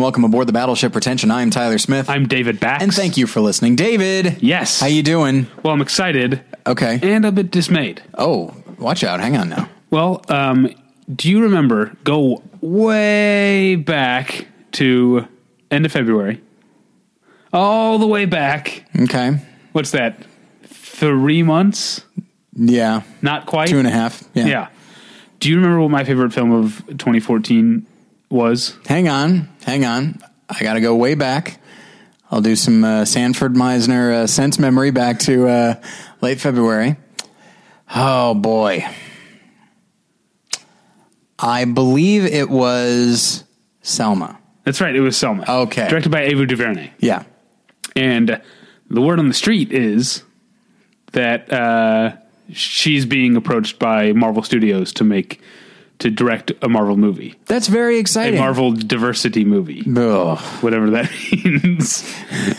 and welcome aboard the Battleship Pretension. I'm Tyler Smith. I'm David Bax. and thank you for listening. David. Yes. How you doing? Well, I'm excited Okay. and a bit dismayed. Oh, watch out. Hang on now. Well, um, do you remember go way back to end of February? All the way back. Okay. What's that? Three months? Yeah. Not quite. Two and a half. Yeah. Yeah. Do you remember what my favorite film of 2014 was? Hang on. Hang on. I got to go way back. I'll do some uh, Sanford Meisner uh, sense memory back to uh, late February. Oh, boy. I believe it was Selma. That's right. It was Selma. Okay. Directed by Ava DuVernay. Yeah. And the word on the street is that uh, she's being approached by Marvel Studios to make to direct a Marvel movie, That's very exciting. a exciting. Marvel diversity movie, Ugh. whatever that means.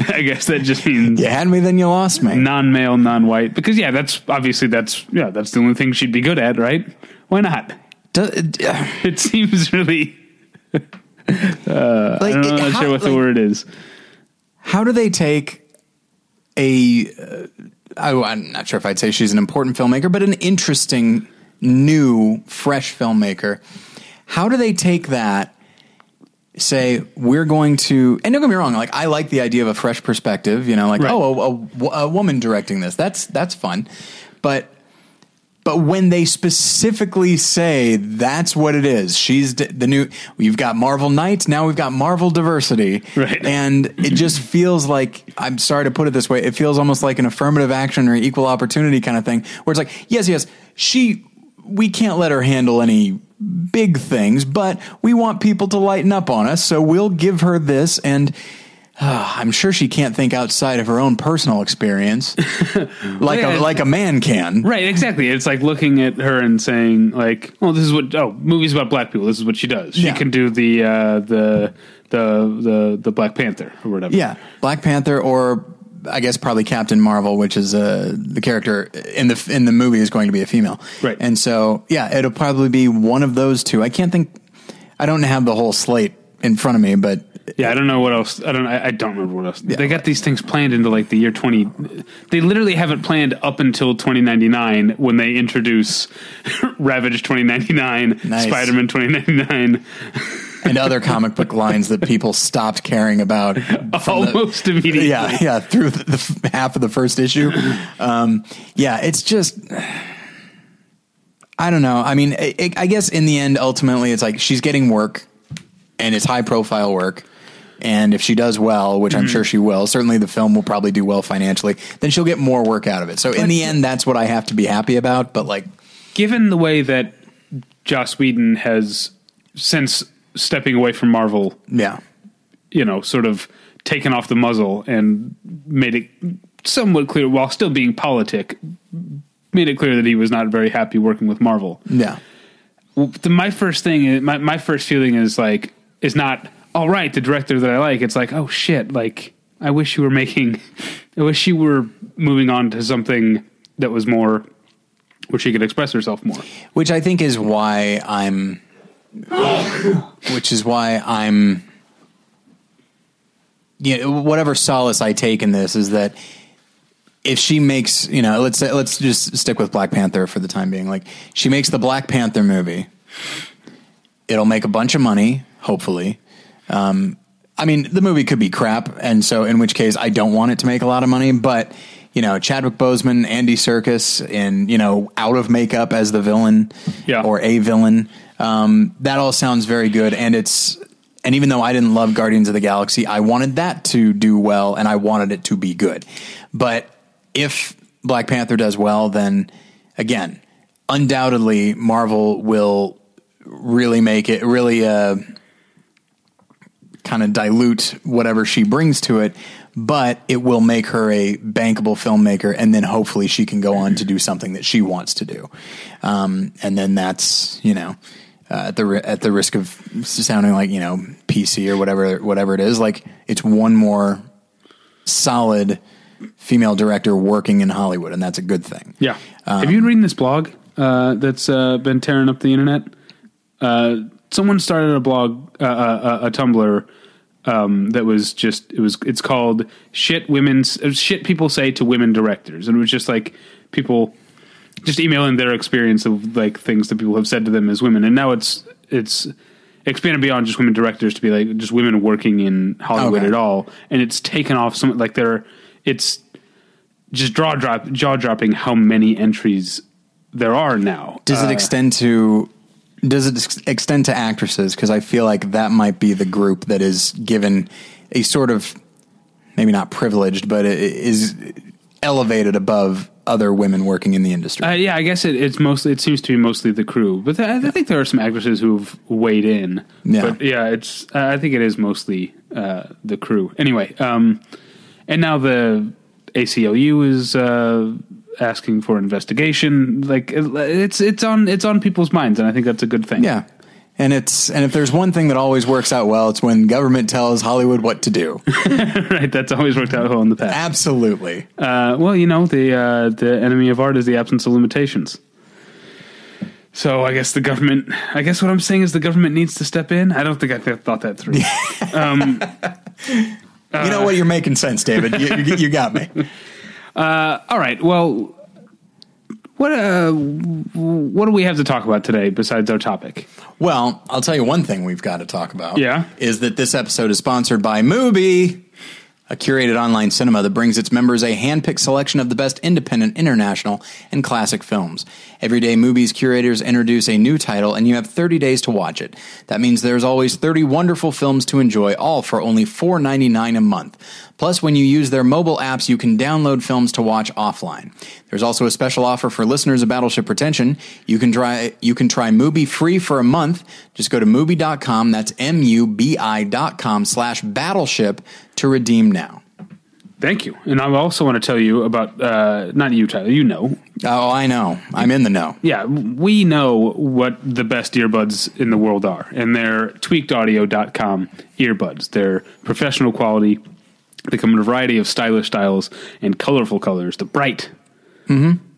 I guess that just means You had me, then you lost me. non-male, non-white. Because yeah, that's obviously that's yeah, that's the only thing she'd be good at, right? Why not? Do- uh, It seems really. like, I'm not how, sure what the like, word is. how do they take a? Uh, I, I'm not sure if I'd say she's an important filmmaker, but an interesting, new, fresh filmmaker. How do they take that? Say we're going to, and don't get me wrong. Like I like the idea of a fresh perspective. You know, like Right. oh, a, a, a woman directing this. That's that's fun, but But when they specifically say that's what it is, she's d- the new. We've got Marvel Knights now. We've got Marvel diversity, Right. And it just feels like I'm sorry to put it this way. It feels almost like an affirmative action or equal opportunity kind of thing, where it's like, yes, yes, she. We can't let her handle any big things, but we want people to lighten up on us, so we'll give her this and. Uh, I'm sure she can't think outside of her own personal experience, like Yeah. a like a man can. Right, exactly. It's like looking at her and saying, like, "Oh, this is what oh, movies about black people. This is what she does. She Yeah. can do the uh, the the the the Black Panther or whatever." Yeah, Black Panther, or I guess probably Captain Marvel, which is uh, the character in the in the movie is going to be a female, Right. And so, yeah, it'll probably be one of those two. I can't think. I don't have the whole slate in front of me, but Yeah, I don't know what else. I don't. I, I don't remember what else. They got these things planned into like the year twenty. They literally have it planned up until twenty ninety nine when they introduce Ravage twenty ninety nine, Nice. Spider Man twenty ninety nine, and other comic book lines that people stopped caring about from the- almost immediately. yeah, yeah, through the, the half of the first issue. Um, yeah, it's just. I don't know. I mean, it, it- I guess in the end, ultimately, it's like she's getting work, and it's high profile work. And if she does well, which I'm sure she will, certainly the film will probably do well financially. Then she'll get more work out of it. So in the end, that's what I have to be happy about. But like, Given the way that Joss Whedon has since stepping away from Marvel yeah, you know, sort of taken off the muzzle and made it somewhat clear, while still being politic, made it clear that he was not very happy working with Marvel. yeah, my first thing, my my first feeling is like, is not all right. The director that I like, it's like, oh shit, like I wish you were making, I wish you were moving on to something that was more, where she could express herself more. which I think is why I'm, which is why I'm, you know, whatever solace I take in this is that if she makes, you know, let's say, let's just stick with Black Panther for the time being. Like she makes the Black Panther movie, it'll make a bunch of money, hopefully. Um, I mean, the movie could be crap, and so in which case I don't want it to make a lot of money. But you know, Chadwick Boseman, Andy Serkis, and you know, out of makeup as the villain, Yeah. or a villain. Um, that all sounds very good, and it's and even though I didn't love Guardians of the Galaxy, I wanted that to do well, and I wanted it to be good. But if Black Panther does well, then again, undoubtedly Marvel will really make it really uh, kind of dilute whatever she brings to it. But it will make her a bankable filmmaker, and then hopefully she can go on to do something that she wants to do. Um, and then that's you know uh, at the at the risk of sounding like you know PC or whatever whatever it is. Like it's one more solid female director working in Hollywood, and that's a good thing. Yeah. Have you been reading this blog uh, that's uh, been tearing up the internet? Uh, someone started a blog, uh, uh, a Tumblr, um, that was just it was it's called shit women's uh, shit people say to women directors, and it was just like people just emailing their experience of like things that people have said to them as women, and now it's it's expanded beyond just women directors to be like just women working in Hollywood Okay. at all, and it's taken off some like there it's just jaw drop jaw dropping how many entries there are now. Does Uh, it extend to? Does it ex- extend to actresses? Because I feel like that might be the group that is given a sort of maybe not privileged, but i- is elevated above other women working in the industry. Uh, yeah, I guess it, it's mostly. It seems to be mostly the crew, but th- I think there are some actresses who've weighed in. Yeah. but yeah, it's. Uh, I think it is mostly uh, the crew. Anyway, um, and now the ACLU is uh, asking for investigation. Like it- it's it's on it's on people's minds, and I think that's a good thing. yeah. And it's and if there's one thing that always works out well, it's when government tells Hollywood what to do. right. That's always worked out well in the past. Absolutely. Uh, well, you know, the uh, the enemy of art is the absence of limitations. So I guess the government. I guess what I'm saying is the government needs to step in. I don't think I th- thought that through. you know what? You're making sense, David. You, you, you got me. All right. Well, what uh, what do we have to talk about today besides our topic? Well, I'll tell you one thing we've got to talk about. Yeah. Is that this episode is sponsored by Mubi, a curated online cinema that brings its members a hand-picked selection of the best independent, international, and classic films. Every day, Mubi's curators introduce a new title, and you have 30 days to watch it. That means there's always 30 wonderful films to enjoy, all for only $4.99 a month. Plus, when you use their mobile apps, you can download films to watch offline. There's also a special offer for listeners of Battleship Pretension. You can try you can try Mubi free for a month. Just go to Mubi.com, that's M-U-B-I dot com slash battleship to redeem now. Thank you. And I also want to tell you about uh, not you, Tyler. You know, Oh, I know. I'm in the know. yeah, we know what the best earbuds in the world are, and they're tweakedaudio.com earbuds. They're professional quality. They come in a variety of stylish styles and colorful colors. The bright,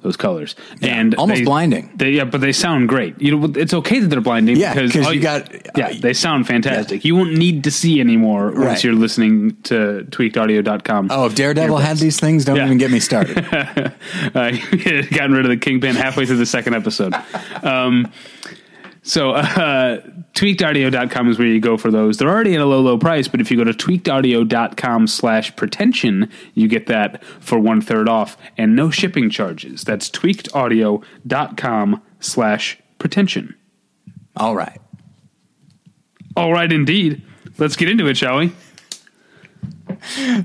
those colors, and almost they- blinding. They, yeah, but they sound great. You know, it's okay that they're blinding Yeah, because 'cause all you got- yeah, they sound fantastic. You won't need to see anymore once you're listening to tweakedaudio.com. Oh, if Daredevil had these things, don't Yeah. even get me started. uh, gotten rid of the kingpin halfway through the second episode. Um, so, uh, tweakedaudio.com is where you go for those. They're already at a low, low price, but if you go to tweakedaudio.com slash pretension, you get that for one third off and no shipping charges. That's tweakedaudio.com slash pretension. All right. All right, indeed. Let's get into it, shall we?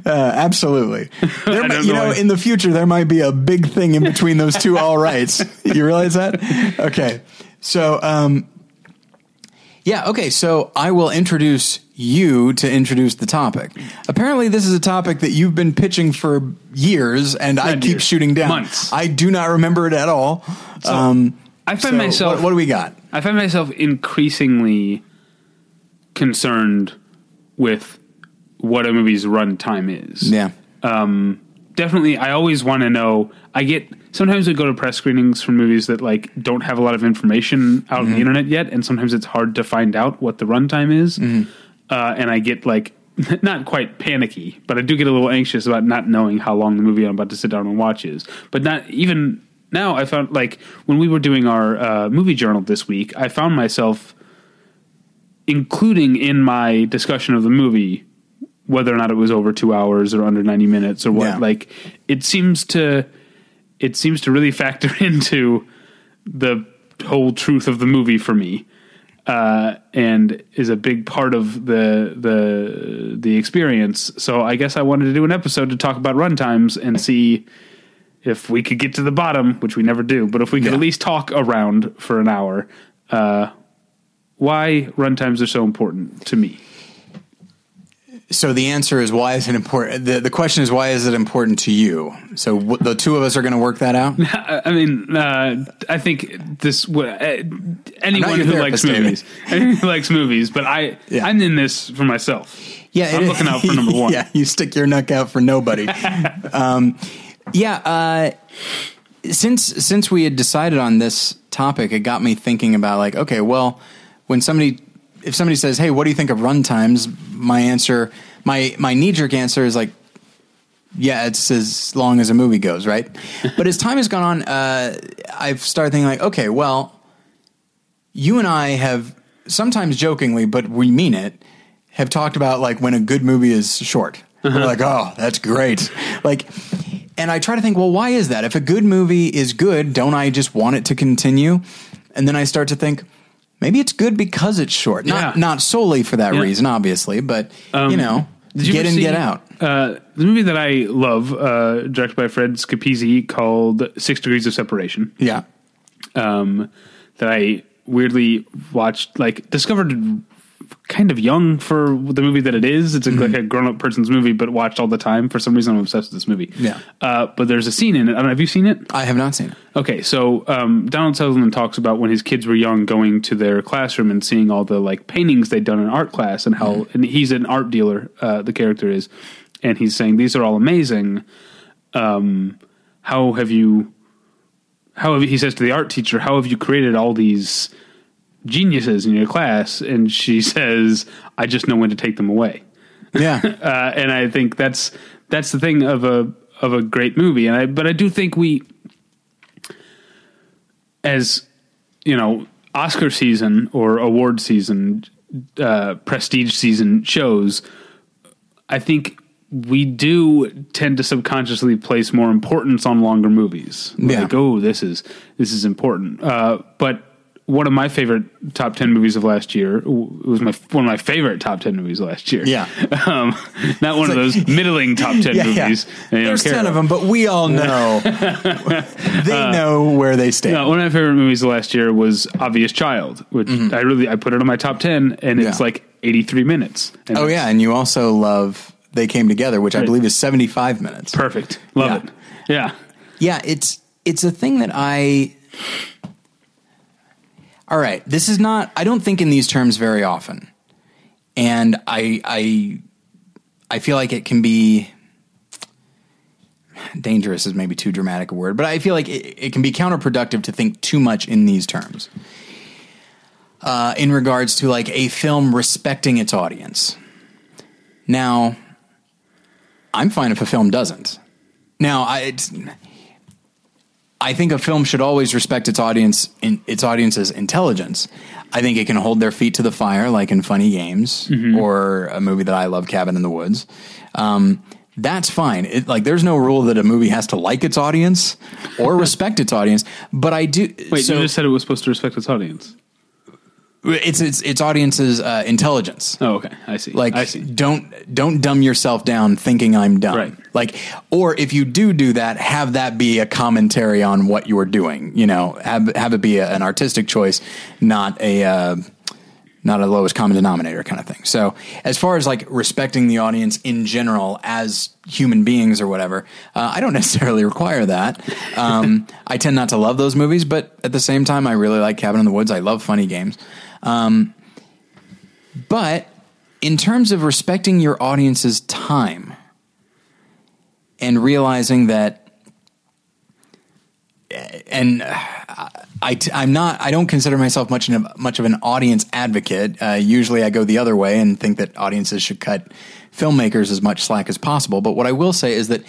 Uh, absolutely. There, might- you know know, why- in the future, there might be a big thing in between those two all rights. You realize that? Okay. So, um, yeah, okay. So I will introduce you to introduce the topic. Apparently, this is a topic that you've been pitching for years, and I keep years. shooting down. Months. I do not remember it at all. um, I find so myself. What, what do we got? I find myself increasingly concerned with what a movie's runtime is. Yeah. Definitely, I always want to know. I get sometimes we go to press screenings for movies that like don't have a lot of information out on the internet yet, and sometimes it's hard to find out what the runtime is. Uh, and I get like not quite panicky, but I do get a little anxious about not knowing how long the movie I'm about to sit down and watch is. But not even now. I found like when we were doing our uh, movie journal this week, I found myself including in my discussion of the movie whether or not it was over two hours or under 90 minutes or what Yeah. like it seems to it seems to really factor into the whole truth of the movie for me uh, and is a big part of the the the experience so i guess i wanted to do an episode to talk about runtimes and see if we could get to the bottom which we never do but if we could Yeah. at least talk around for an hour uh, why runtimes are so important to me So the answer is why is it important? The, the question is why is it important to you? So w- the two of us are going to work that out. I mean, uh, I think this uh, anyone who likes movies, anyone who likes movies, but I Yeah. I'm in this for myself. Yeah, I'm looking out for number one. Yeah, you stick your neck out for nobody. um, yeah, uh, since since we had decided on this topic, it got me thinking about like, okay, well, when somebody if somebody says, "Hey, what do you think of runtimes?" My answer, my my knee jerk answer is like, "Yeah, it's as long as a movie goes, right?" but as time has gone on, uh, I've started thinking like, okay, well, you and I have sometimes jokingly, but we mean it, have talked about like when a good movie is short. We're like, oh, that's great. Like, and I try to think, well, why is that? If a good movie is good, don't I just want it to continue? And then I start to think, maybe it's good because it's short. Not Yeah. not solely for that Yeah. reason, obviously, but Um, you know, you get in, see, get out. Uh, the movie that I love, uh, directed by Fred Schepisi, called Six Degrees of Separation. Yeah. um, that I weirdly watched, like discovered kind of young for the movie that it is. It's a, like a grown up person's movie, but watched all the time. For some reason, I'm obsessed with this movie. Yeah. Uh, but there's a scene in it. I don't know. Have you seen it? I have not seen it. Okay, so um, Donald Sutherland talks about when his kids were young, going to their classroom and seeing all the like paintings they'd done in art class, and how and he's an art dealer. Uh, the character is, and he's saying these are all amazing. Um, how have you? How have he says to the art teacher? How have you created all these geniuses in your class? And she says, "I just know when to take them away." Yeah. uh, and I think that's that's the thing of a of a great movie. And I but I do think we, as you know, Oscar season or award season, uh, prestige season shows. I think we do tend to subconsciously place more importance on longer movies. Yeah. Like, oh, this is this is important. Uh, but one of my favorite top ten movies of last year it was my one of my favorite top ten movies of last year. Yeah. um, not one of those middling top ten yeah, yeah. movies. that There's care ten of them, but we all know they know where they stand. No, one of my favorite movies of last year was Obvious Child, which I really I put it on my top ten, and it's Mm-hmm. Yeah. like eighty three minutes. And oh yeah, and you also love They Came Together, which I believe is 75 minutes. perfect. Love Yeah. it. Yeah, Yeah, it's it's a thing that I All right, this is not I don't think in these terms very often. And I I I feel like it can be dangerous is maybe too dramatic a word, but I feel like it, it can be counterproductive to think too much in these terms. Uh, in regards to like a film respecting its audience. Now, I'm fine if a film doesn't. Now, I I think a film should always respect its audience in its audience's intelligence. I think it can hold their feet to the fire, like in Funny Games or a movie that I love, Cabin in the Woods. Um, that's fine. It, like, there's no rule that a movie has to like its audience or respect its audience. But I do. wait, so you just said it was supposed to respect its audience. It's its its audience's uh, intelligence. Oh, okay, I see. Like I see. don't don't dumb yourself down thinking I'm dumb. Right. Like or if you do do that, have that be a commentary on what you're doing. You know, have have it be a, an artistic choice, not a uh, not a lowest common denominator kind of thing. So as far as like respecting the audience in general as human beings or whatever, uh, I don't necessarily require that. Um, I tend not to love those movies, but at the same time, I really like Cabin in the Woods. I love funny games. Um, but in terms of respecting your audience's time and realizing that, and uh, I, am not, I don't consider myself much, of- much of an audience advocate. Uh, usually I go the other way and think that audiences should cut filmmakers as much slack as possible. But what I will say is that,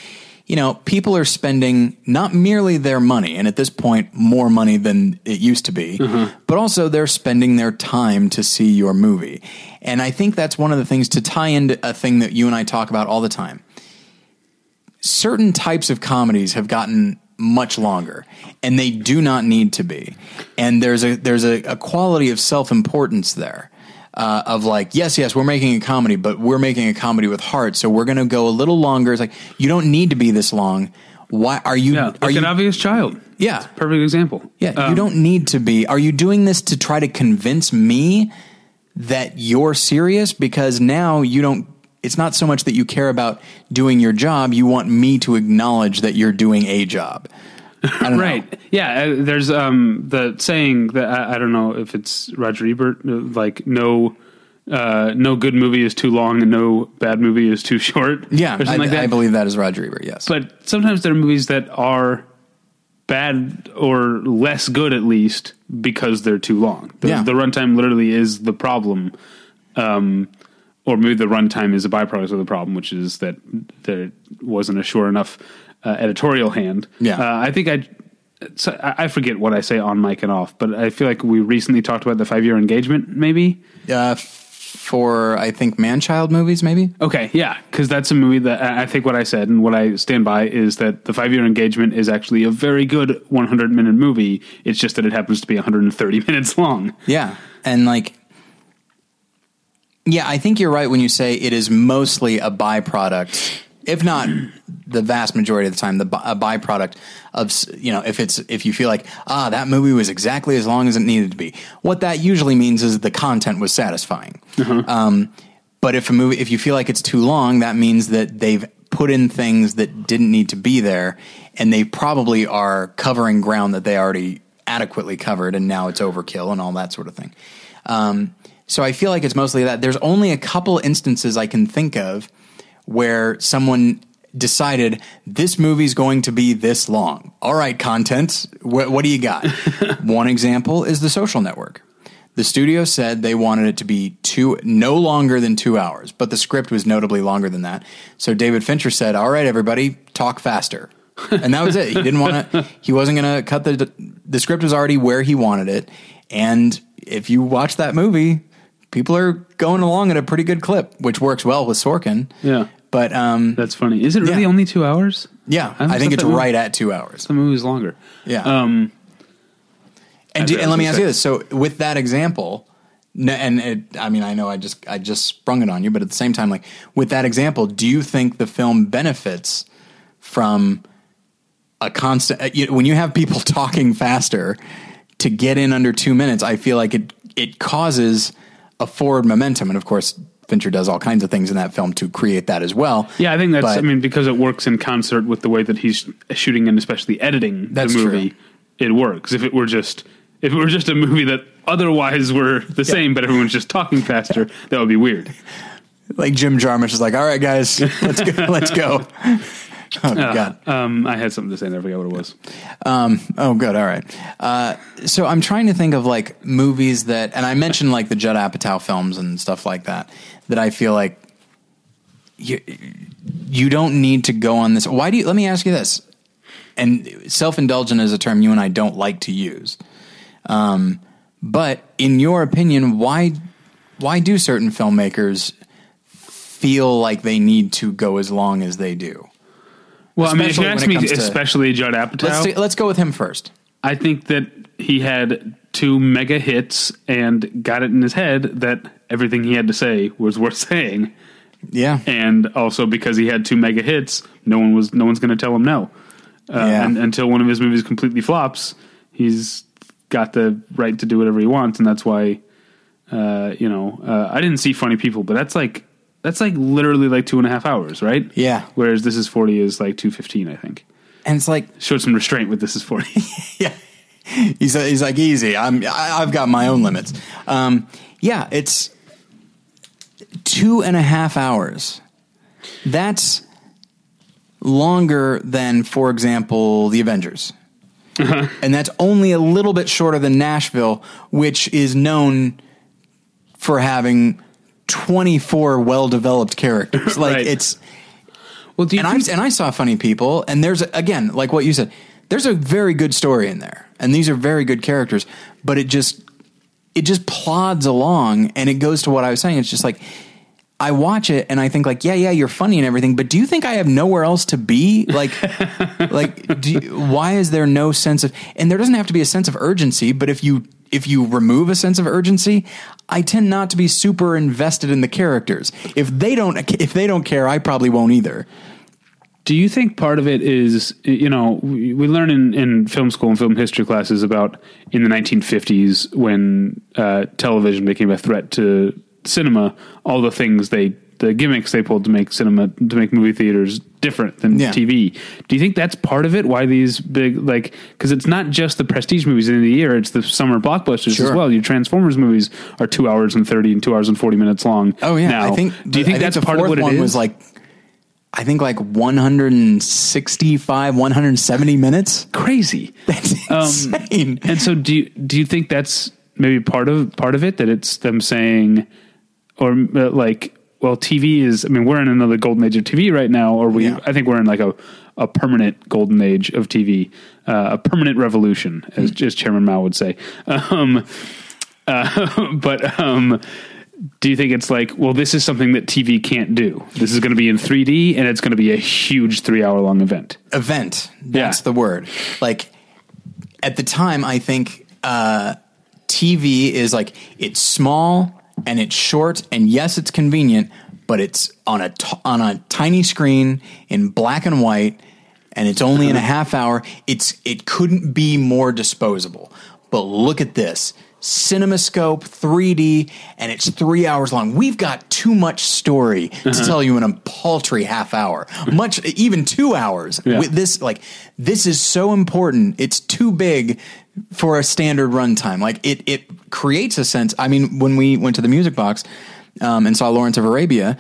you know, people are spending not merely their money, and at this point, more money than it used to be, mm-hmm. but also they're spending their time to see your movie. And I think that's one of the things to tie into a thing that you and I talk about all the time. Certain types of comedies have gotten much longer, and they do not need to be. And there's a there's a, a quality of self importance there. Uh, of like, yes, yes, we're making a comedy, but we're making a comedy with heart, so we're going to go a little longer. It's like you don't need to be this long. Why are you? Yeah, are like you? an obvious child. Yeah. perfect example. Yeah, Um, you don't need to be. Are you doing this to try to convince me that you're serious? Because now you don't. It's not so much that you care about doing your job. You want me to acknowledge that you're doing a job. I don't know. Right. Yeah. uh, There's um the saying that I, I don't know if it's Roger Ebert, uh, like no, uh, no good movie is too long and no bad movie is too short. Yeah, I, like. I believe that is Roger Ebert. Yes. but sometimes there are movies that are bad or less good at least because they're too long. The, Yeah. the runtime literally is the problem. Um, or maybe the runtime is a byproduct of the problem, which is that there wasn't a sure enough uh, editorial hand. Yeah. Uh, I think I, so I forget what I say on mic and off, but I feel like we recently talked about the five year engagement, maybe. Uh, for I think man-child movies, maybe. Okay, yeah, because that's a movie that I I think what I said and what I stand by is that the five year engagement is actually a very good 100 minute movie. It's just that it happens to be 130 minutes long. Yeah, and like, yeah, I think you're right when you say it is mostly a byproduct, if not the vast majority of the time, the by- a byproduct of you know if it's if you feel like ah that movie was exactly as long as it needed to be. What that usually means is the content was satisfying. Um, but if a movie if you feel like it's too long, that means that they've put in things that didn't need to be there, and they probably are covering ground that they already adequately covered, and now it's overkill and all that sort of thing. Um, so I feel like it's mostly that. There's only a couple instances I can think of where someone decided this movie's going to be this long. All right, content. What, what do you got? One example is The Social Network. The studio said they wanted it to be two, no longer than two hours, but the script was notably longer than that. So David Fincher said, "All right, everybody, talk faster," and that was it. He didn't want to. He wasn't going to cut the. The script was already where he wanted it, and if you watch that movie, people are going along at a pretty good clip, which works well with Sorkin. Yeah. But um, That's funny. Is it really Yeah. only two hours? yeah, I I, think it's that movie- right at two hours. The movie's longer. Yeah. Um, And, do, and let me ask you this: so with that example, and it, I mean, I know I just I just sprung it on you, but at the same time, like with that example, do you think the film benefits from a constant? uh, when you have people talking faster to get in under two minutes, I feel like it it causes a forward momentum, and of course. Fincher does all kinds of things in that film to create that as well. yeah, I think that's. But- I mean, because it works in concert with the way that he's shooting and especially editing the movie, it works. If it were just if it were just a movie that otherwise were the same, but everyone's just talking faster, that would be weird. Like Jim Jarmusch is like, "All right, guys, let's go, let's go." Oh God. Um, I had something to say, and I forgot what it was. Um, oh, good. All right. Uh, so I'm trying to think of like movies that, and I mentioned like the Judd Apatow films and stuff like that, that I feel like you you don't need to go on this. Why do you? Let me ask you this. And self indulgent is a term you and I don't like to use. Um, but in your opinion, why why do certain filmmakers feel like they need to go as long as they do? Well, I mean, if you Especially ask me, to- especially Judd Apatow, Let's let's go with him first. I think that he had two mega hits and got it in his head that everything he had to say was worth saying, Yeah. and also because he had two mega hits, no one was no one's going to tell him no. Uh, Yeah. and, until one of his movies completely flops, he's got the right to do whatever he wants, and that's why, uh, you know, uh, I didn't see Funny People, but that's like that's like literally like two and a half hours, right? Yeah. Whereas This Is Forty is like two fifteen, I think. And it's like, Showed some restraint with This Is Forty. yeah, he's he's like easy. I'm I, I've got my own limits. Um, yeah, it's two and a half hours. That's longer than, for example, the Avengers. Uh-huh. And that's only a little bit shorter than Nashville, which is known for having 24 well developed characters. Like Right. it's well, do you and I and I saw funny people, and there's again like what you said. There's a very good story in there, and these are very good characters. But it just it just plods along, and it goes to what I was saying. It's just like I watch it, and I think like, yeah, yeah, you're funny and everything, but do you think I have nowhere else to be? Like, like, do you, why is there no sense of? And there doesn't have to be a sense of urgency, but if you if you remove a sense of urgency, I tend not to be super invested in the characters. If they don't if they don't care, I probably won't either. Do you think part of it is, you know, we, we learn in, in film school and film history classes about in the 1950s when uh, television became a threat to cinema, all the things they, the gimmicks they pulled to make cinema, to make movie theaters different than Yeah. TV. Do you think that's part of it? Why these big, like, because it's not just the prestige movies in the year, it's the summer blockbusters as well. Your Transformers movies are two hours and 30 and two hours and 40 minutes long. Oh yeah, now. I think. Do you think I that's the part of what it one is? was like? I think like 165, 170 minutes. Crazy. That's um, insane. And so do you, do you think that's maybe part of part of it that it's them saying or uh, like well TV is I mean we're in another golden age of TV right now or we Yeah. I think we're in like a a permanent golden age of TV uh, a permanent revolution as as Chairman Mao would say um uh, but um do you think it's like well this is something that TV can't do this is going to be in 3D and it's going to be a huge 3 hour long event event. That's Yeah. the word. Like at the time, I think uh, TV is like it's small and it's short, and yes, it's convenient, but it's on a t- on a tiny screen in black and white, and it's only in a half hour. It's it couldn't be more disposable. But look at this. CinemaScope 3D, and it's three hours long. We've got too much story to uh-huh. tell you in a paltry half hour, much even two hours. Yeah. With this, like, this is so important. It's too big for a standard runtime. Like, it it creates a sense. I mean, when we went to the music box um, and saw Lawrence of Arabia,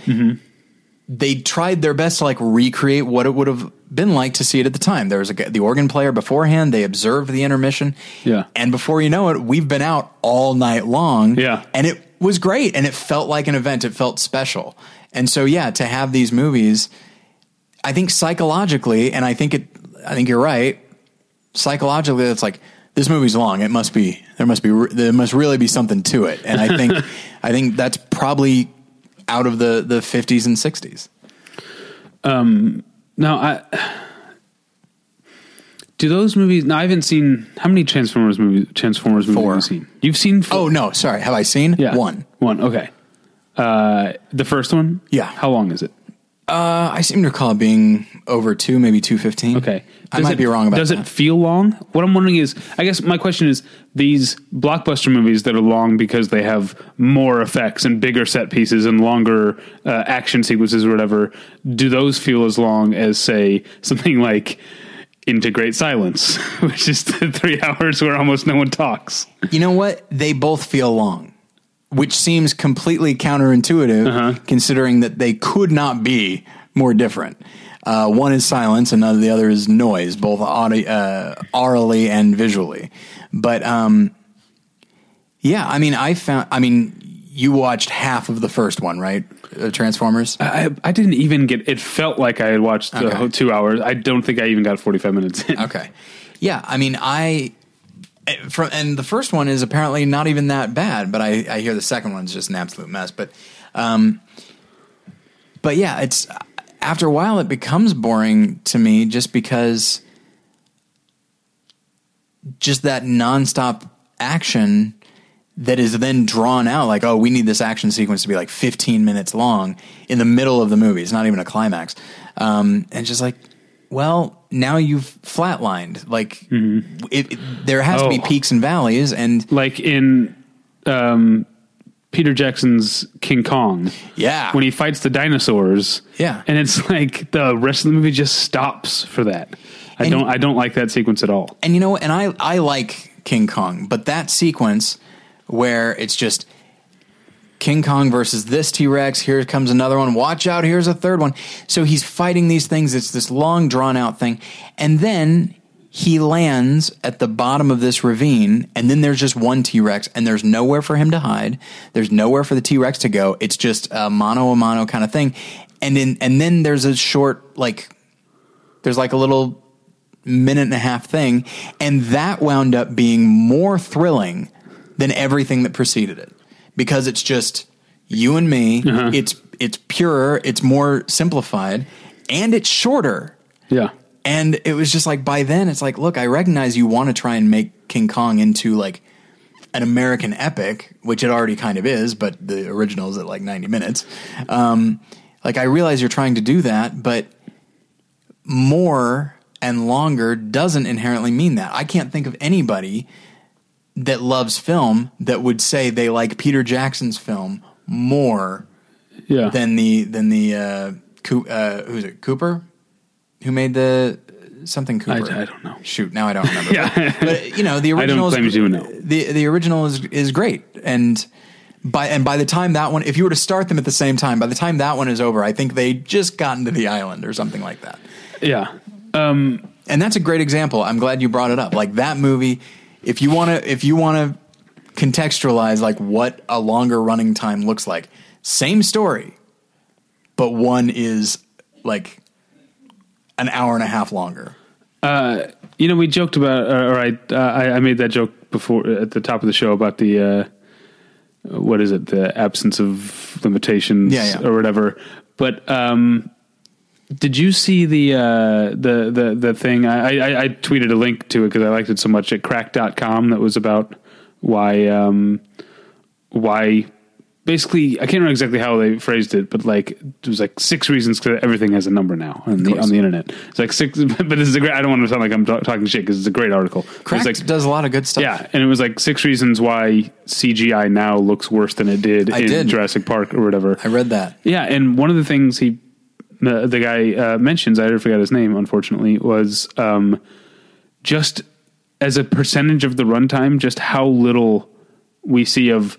they tried their best to like recreate what it would have been like to see it at the time. There was a, the organ player beforehand. They observed the intermission. Yeah. And before you know it, we've been out all night long. Yeah. And it was great. And it felt like an event. It felt special. And so, yeah, to have these movies, I think psychologically, and I think it, I think you're right. Psychologically, it's like, this movie's long. It must be, there must be, there must really be something to it. And I think, I think that's probably out of the, the 50s and 60s. Um Now, I do those movies. Now, I haven't seen how many Transformers movies. Transformers movies Four. have you seen? You've seen? Four? Oh no, sorry. Have I seen yeah, one? One. Okay. Uh, the first one. Yeah. How long is it? Uh, I seem to recall it being over two, maybe two fifteen. Okay. I Does might it- be wrong about Does that. it feel long? What I'm wondering is, I guess my question is, these blockbuster movies that are long because they have more effects and bigger set pieces and longer uh, action sequences or whatever. Do those feel as long as, say, something like Into Great Silence, which is the three hours where almost no one talks? You know what? They both feel long, which seems completely counterintuitive, Uh-huh. considering that they could not be more different. Uh, one is silence, and the other is noise, both audi- uh, aurally and visually. But um, yeah, I mean, I found. I mean, you watched half of the first one, right? Uh, Transformers. I, I didn't even get. It felt like I had watched the Okay. two hours. I don't think I even got forty five minutes in. Okay. Yeah, I mean, I from and the first one is apparently not even that bad, but I I hear the second one's just an absolute mess. But um, but yeah, it's after a while it becomes boring to me just because just that nonstop action that is then drawn out like oh we need this action sequence to be like 15 minutes long in the middle of the movie it's not even a climax um, and just like well now you've flatlined like it, it- there has to be Mm-hmm. Oh. peaks and valleys and Like in um, Peter Jackson's King Kong. yeah when he fights the dinosaurs. Yeah. and it's like the rest of the movie just stops for that. I And- don't. I don't like that sequence at all. and you know? And I I like King Kong, but that sequence where it's just King Kong versus this T Rex. Here comes another one. Watch out! Here's a third one. So he's fighting these things. It's this long drawn out thing, and then he lands at the bottom of this ravine, and then there's just one T Rex, and there's nowhere for him to hide. There's nowhere for the T Rex to go. It's just a mano a mano kind of thing, and then and then there's a short like there's like a little minute and a half thing, and that wound up being more thrilling than everything that preceded it because it's just you and me. It's it's purer, it's more simplified, and it's shorter. Yeah, And it was just like by then, it's like, look, I recognize you want to try and make King Kong into like an American epic, which it already kind of is, but the original is at like 90 minutes. Um, like, I realize you're trying to do that, but more and longer doesn't inherently mean that. I can't think of anybody that loves film that would say they like Peter Jackson's film more yeah. than the than the uh, Coo- uh who's it Cooper who made the something Cooper I don't know. shoot now I don't remember Yeah. but, but, you know the original. I don't is, claim to know. the the original is is great and by and by the time that one, if you were to start them at the same time, by the time that one is over, I think they just gotten to the island or something like that. Yeah. Um, and that's a great example. I'm glad you brought it up. Like that movie, if you want to, if you want to contextualize like what a longer running time looks like, same story, but one is like an hour and a half longer. Uh, you know, we joked about, uh, or I, uh, I, I made that joke before at the top of the show about the, uh, what is it, the absence of limitations Yeah, yeah. or whatever. But um, did you see the uh, the the the thing? I, I, I tweeted a link to it because I liked it so much at cracked.com that was about why um, why basically I can't remember exactly how they phrased it, but like it was like six reasons because everything has a number now on the on the internet. It's like six, but this is a great. I don't want to sound like I'm ta- talking shit because it's a great article. Cracked like does a lot of good stuff. yeah, and it was like six reasons why CGI now looks worse than it did I in did. Jurassic Park or whatever. I read that. Yeah, and one of the things he, the, the guy uh, mentions, I forgot his name, unfortunately, was um, just as a percentage of the runtime, just how little we see of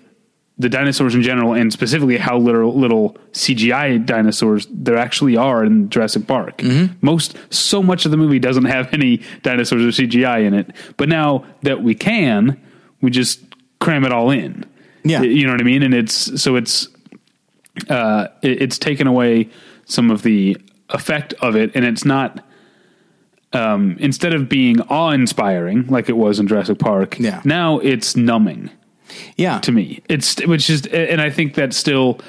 the dinosaurs in general, and specifically how little little CGI dinosaurs there actually are in Jurassic Park. Mm-hmm. Most, so much of the movie doesn't have any dinosaurs or CGI in it, but now that we can, we just cram it all in. Yeah. you know what I mean, and it's so it's uh, it, it's taken away some of the effect of it, and it's not. Um, instead of being awe-inspiring like it was in Jurassic Park, Yeah. now it's numbing Yeah. to me. It's which is, and I think that still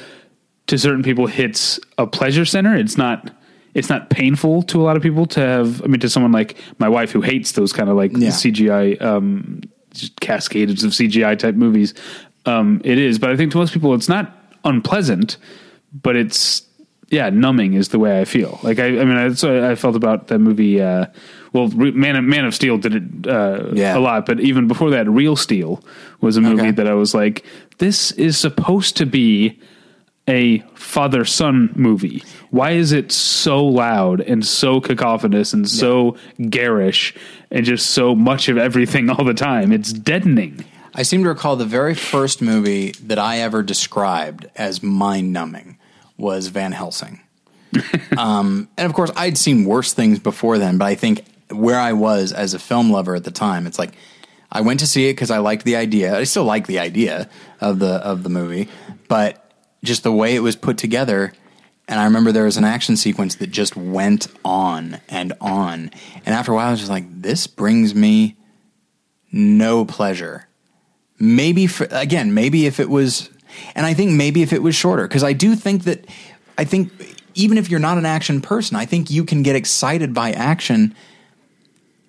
to certain people hits a pleasure center. It's not. It's not painful to a lot of people to have. I mean, to someone like my wife who hates those kind of like Yeah. CGI, um, just cascades of CGI type movies. Um, it is, but I think to most people, it's not unpleasant, but it's yeah, numbing is the way I feel. Like I, I mean, that's I felt about that movie. Uh, well, Man of, Man of Steel did it uh, Yeah. a lot, but even before that, Real Steel was a movie Okay. that I was like, this is supposed to be a father son movie. Why is it so loud and so cacophonous and so garish and just so much of everything all the time? It's deadening. I seem to recall the very first movie that I ever described as mind numbing was Van Helsing. um, and of course, I'd seen worse things before then, but I think where I was as a film lover at the time, it's like I went to see it because I liked the idea. I still like the idea of the of the movie, but just the way it was put together. And I remember there was an action sequence that just went on and on. And after a while, I was just like, this brings me no pleasure maybe for, again maybe if it was and i think maybe if it was shorter because i do think that i think even if you're not an action person i think you can get excited by action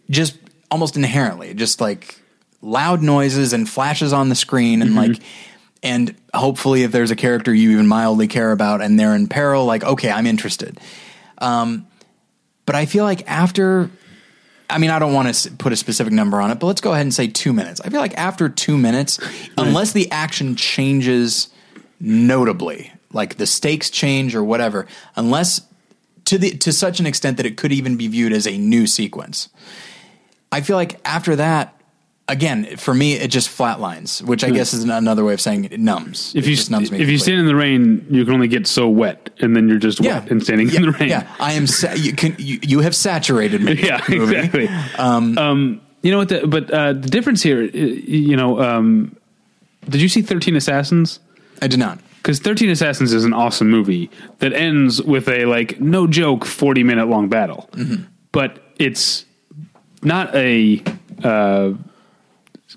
just almost inherently just like loud noises and flashes on the screen and like and hopefully if there's a character you even mildly care about and they're in peril like okay i'm interested. Um, but i feel like after I mean, I don't want to put a specific number on it, but let's go ahead and say two minutes. I feel like after two minutes, unless the action changes notably, like the stakes change or whatever, unless to the to such an extent that it could even be viewed as a new sequence, I feel like after that, again, for me, it just flatlines, which I guess is another way of saying it numbs. If It you just numbs me if you stand in the rain, you can only get so wet, and then you're just wet and standing yeah, in the rain. Yeah, I am. Sa- you, can, you, you have saturated me. yeah, movie. exactly. Um, you know what? The, but uh, the difference here, uh, you know, um, did you see Thirteen Assassins? I did not. Because Thirteen Assassins is an awesome movie that ends with a like no joke forty minute long battle, but it's not a uh,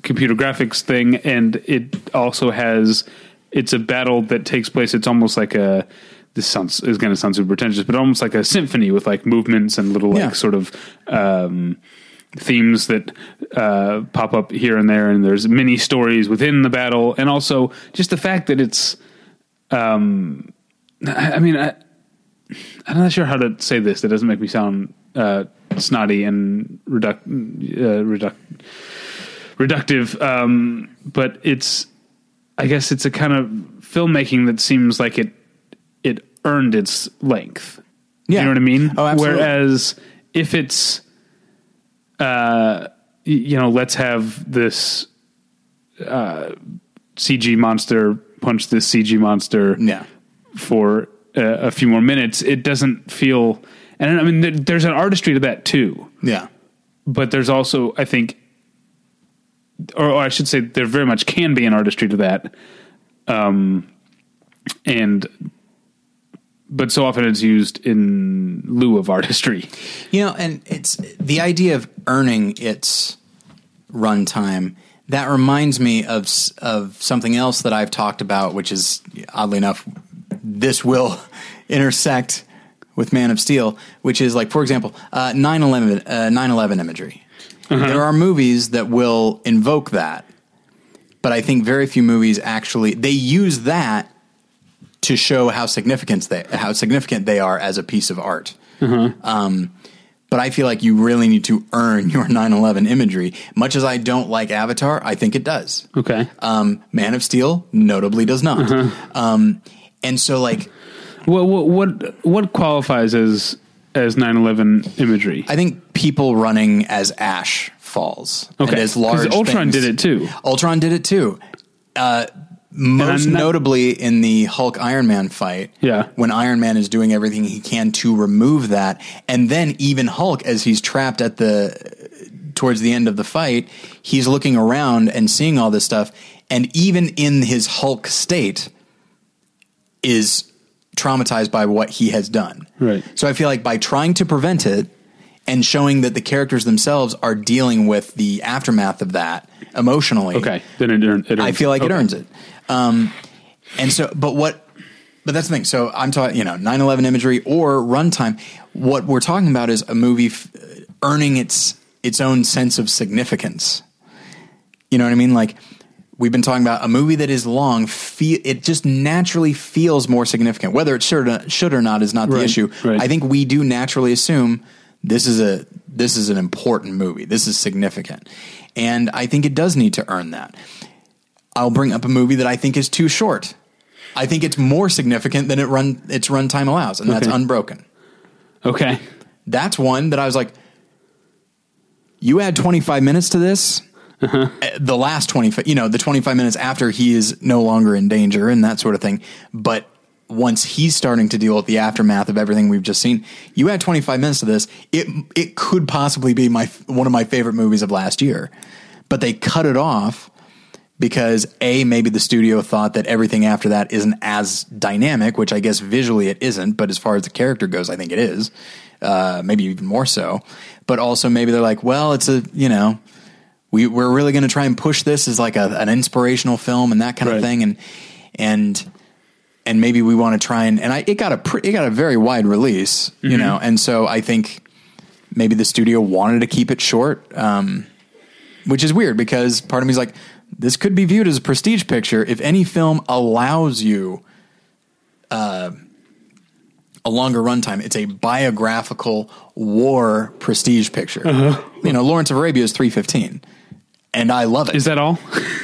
computer graphics thing, and it also has it's a battle that takes place. It's almost like a this sounds is going to sound super pretentious, but almost like a symphony with like movements and little like Yeah. sort of. Um, themes that uh, pop up here and there, and there's mini stories within the battle, and also just the fact that it's. Um, I, I mean, I, I'm not sure how to say this. That doesn't make me sound uh, snotty and reduct uh, reduc- reductive, um, but it's. I guess it's a kind of filmmaking that seems like it it earned its length. Yeah. You know what I mean? Oh, absolutely. Whereas if it's, uh, you know, let's have this uh, CG monster punch this CG monster Yeah. for uh, a few more minutes. It doesn't feel, and I mean, there, there's an artistry to that too. Yeah. But there's also, I think, or, or I should say, there very much can be an artistry to that. Um, and but so often it's used in lieu of artistry. You know, and it's the idea of earning its runtime. That reminds me of of something else that I've talked about, which is oddly enough, this will intersect with Man of Steel, which is like, for example, uh, 9/11 uh, 9/11 imagery. There are movies that will invoke that, but I think very few movies actually they use that to show how significant they how significant they are as a piece of art. Um, but I feel like you really need to earn your 9/11 imagery. Much as I don't like Avatar, I think it does. Okay. Um, Man of Steel notably does not. Um, and so, like, what what what what qualifies as as 9/11 imagery? I think people running as Ash falls and Okay. as 'Cause large. Ultron things- did it too. Ultron did it too. Uh, most not- notably in the Hulk Iron Man fight. Yeah. When Iron Man is doing everything he can to remove that. And then even Hulk, as he's trapped at the, towards the end of the fight, he's looking around and seeing all this stuff. And even in his Hulk state, is traumatized by what he has done. Right. So I feel like by trying to prevent it and showing that the characters themselves are dealing with the aftermath of that emotionally. Okay, then it, earn- it I feel like Okay. it earns it. Um, and so, but what, but that's the thing. So I'm talking, you know, 9 11 imagery or runtime. What we're talking about is a movie f- earning its, its own sense of significance. You know what I mean? Like, we've been talking about a movie that is long, it just naturally feels more significant. Whether it should or, should or not is not the Right, issue. right. I think we do naturally assume this is a this is an important movie. This is significant. And I think it does need to earn that. I'll bring up a movie that I think is too short. I think it's more significant than it run its runtime allows, and that's Okay. Unbroken. Okay. That's one that I was like, you add 25 minutes to this. Uh-huh. uh, The last 25, you know, the 25 minutes after he is no longer in danger and that sort of thing. But once he's starting to deal with the aftermath of everything we've just seen, you add 25 minutes to this, it it could possibly be my one of my favorite movies of last year. But they cut it off because a maybe the studio thought that everything after that isn't as dynamic, which I guess visually it isn't, but as far as the character goes, I think it is. Uh, maybe even more so. But also maybe they're like, well, it's a you know, we we're really going to try and push this as like a, an inspirational film and that kind Right. of thing, and and and maybe we want to try and and I it got a pre, it got a very wide release, you know, and so I think maybe the studio wanted to keep it short. Um, which is weird because part of me is like, this could be viewed as a prestige picture if any film allows you uh, a longer runtime. It's a biographical war prestige picture. You know, Lawrence of Arabia is three fifteen, and I love it. Is that all?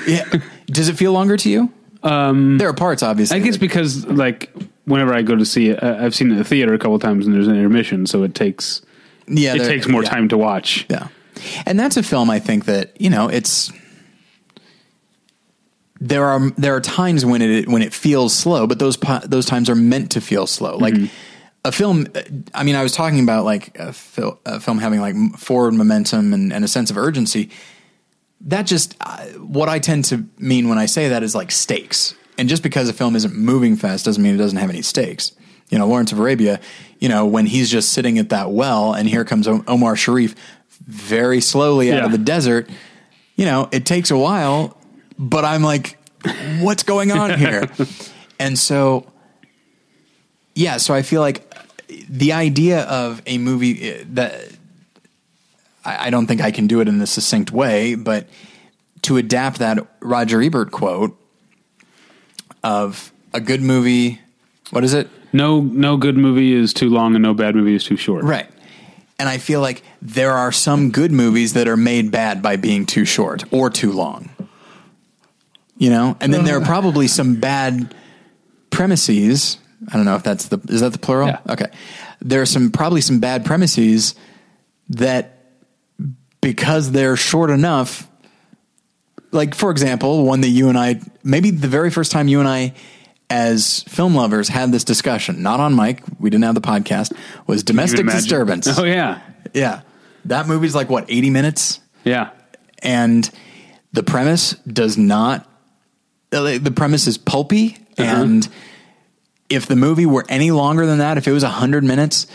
yeah. Does it feel longer to you? Um, there are parts, obviously. I guess that- because like whenever I go to see it, I- I've seen it in the theater a couple times and there's an intermission, so it takes yeah, it takes more yeah. time to watch. Yeah. And that's a film I think that, you know, it's there are there are times when it when it feels slow, but those those times are meant to feel slow. Like mm-hmm. a film uh, I mean I was talking about like a, fil- a film having like forward momentum and, and a sense of urgency. That just uh, what I tend to mean when I say that is like stakes. And just because a film isn't moving fast doesn't mean it doesn't have any stakes. You know, Lawrence of Arabia, you know, when he's just sitting at that well and here comes Omar Sharif very slowly out Yeah. of the desert, you know, it takes a while, but I'm like, what's going on here? and so, yeah, so I feel like the idea of a movie uh, that I, I don't think I can do it in a succinct way, but to adapt that Roger Ebert quote of a good movie, what is it? No no good movie is too long and no bad movie is too short. Right. And I feel like there are some good movies that are made bad by being too short or too long. You know? And then there are probably some bad premises. I don't know if that's the is that the plural? Yeah. Okay. There are some probably some bad premises that because they're short enough like for example, one that you and I maybe the very first time you and I as film lovers had this discussion, not on mic, we didn't have the podcast, was domestic disturbance. Oh yeah, Yeah. That movie's like what, 80 minutes? yeah, And the premise does not uh, the premise is pulpy and if the movie were any longer than that, if it was 100 minutes,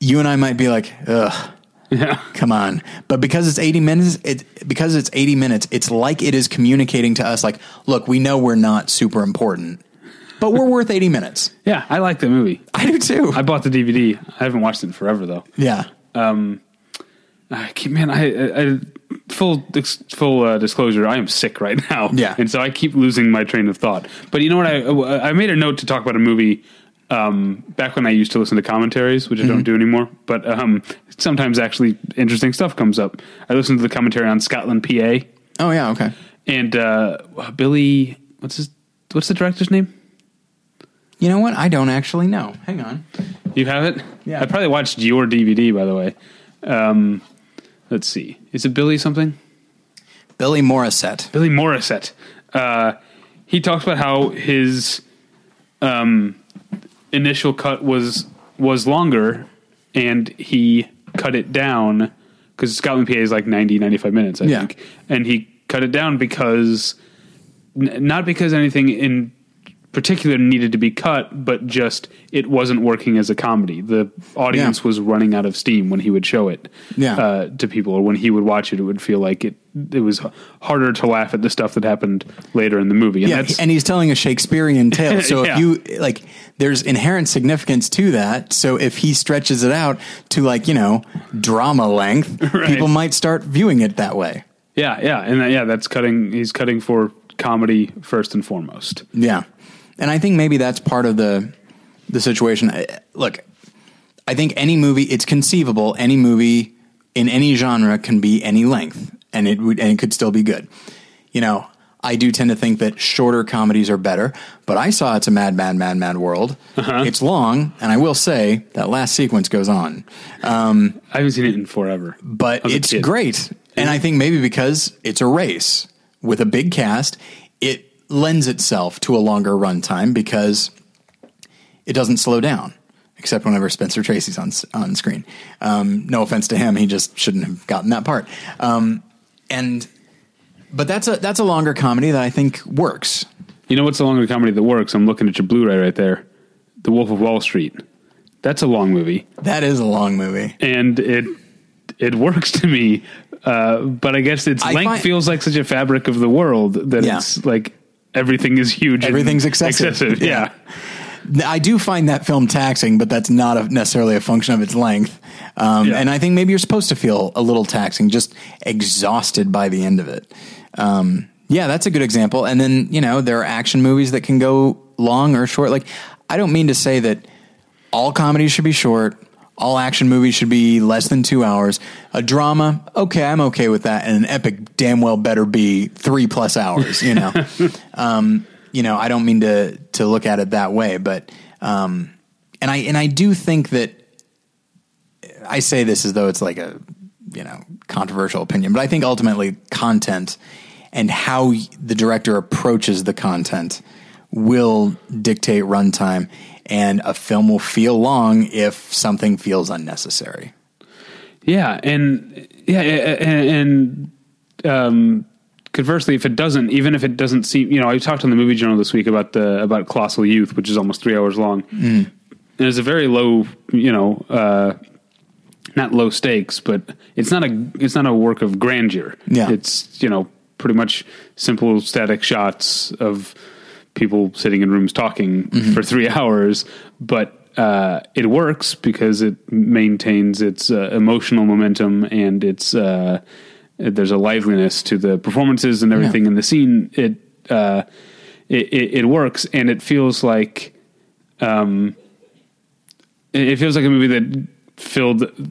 you and I might be like, "Ugh, yeah. come on." But because it's 80 minutes, it because it's 80 minutes, it's like it is communicating to us like, "Look, we know we're not super important, but we're worth 80 minutes." Yeah, I like the movie. I do too. I bought the DVD. I haven't watched it in forever though. yeah. Um I keep, man, I, I, I full full uh, disclosure, I am sick right now. Yeah. and so I keep losing my train of thought. But you know what? I I made a note to talk about a movie um, back when I used to listen to commentaries, which I don't do anymore. But um, sometimes actually interesting stuff comes up. I listened to the commentary on Scotland, PA, Oh yeah, okay. and uh, Billy. What's his? What's the director's name? You know what? I don't actually know. Hang on. You have it? Yeah. I probably watched your DVD, by the way. Um, let's see. Is it Billy something? Billy Morrissette. Billy Morrissette. Uh, he talks about how his um, initial cut was was longer, and he cut it down because Scotland PA is like 90, 95 minutes, I Yeah. think, and he cut it down because n- not because anything in particular needed to be cut, but just it wasn't working as a comedy. The audience Yeah. was running out of steam when he would show it Yeah. uh, to people, or when he would watch it, it would feel like it. It was harder to laugh at the stuff that happened later in the movie, and Yeah, that's and he's telling a Shakespearean tale. So Yeah. if you like, there's inherent significance to that. So if he stretches it out to like you know drama length, Right. people might start viewing it that way. yeah, yeah, and that, yeah, that's cutting. He's cutting for comedy first and foremost. Yeah, and I think maybe that's part of the the situation. I- Look, I think any movie, it's conceivable. Any movie in any genre can be any length, and it would and it could still be good. You know, I do tend to think that shorter comedies are better. But I saw it's a mad, mad, mad, mad world. Uh-huh. It's long, and I will say that last sequence goes on, um, I haven't seen it in forever, but it's great. And I think maybe because it's a race with a big cast, it lends itself to a longer runtime because it doesn't slow down, except whenever Spencer Tracy's on on screen. Um, no offense to him, he just shouldn't have gotten that part. Um, and but that's a that's a longer comedy that I think works. You know what's a longer comedy that works? I'm looking at your Blu-ray right there, The Wolf of Wall Street. That's a long movie, That is a long movie. and it it works to me. Uh, but I guess its I length find- feels like such a fabric of the world that Yeah. it's like everything is huge. and Everything's excessive. yeah. I do find that film taxing, but that's not a, necessarily a function of its length. Um, Yeah. And I think maybe you're supposed to feel a little taxing, just exhausted by the end of it. Um, yeah, that's a good example. And then, you know, there are action movies that can go long or short. Like, I don't mean to say that all comedies should be short, all action movies should be less than two hours. A drama, okay, I'm okay with that. And an epic damn well better be three plus hours, you know? um, you know, I don't mean to to look at it that way, but um, and I and I do think that I say this as though it's like a you know controversial opinion, but I think ultimately content and how the director approaches the content will dictate runtime, and a film will feel long if something feels unnecessary. Yeah, and yeah, and, and um, conversely, if it doesn't, even if it doesn't seem, you know, I talked on the movie journal this week about the about Colossal Youth, which is almost three hours long, and it's a very low, you know, uh, not low stakes, but it's not a it's not a work of grandeur. Yeah. it's you know pretty much simple static shots of people sitting in rooms talking for three hours, but uh, it works because it maintains its uh, emotional momentum and its uh, there's a liveliness to the performances and everything in the scene. It, uh, it it it works and it feels like um, it it feels like a movie that filled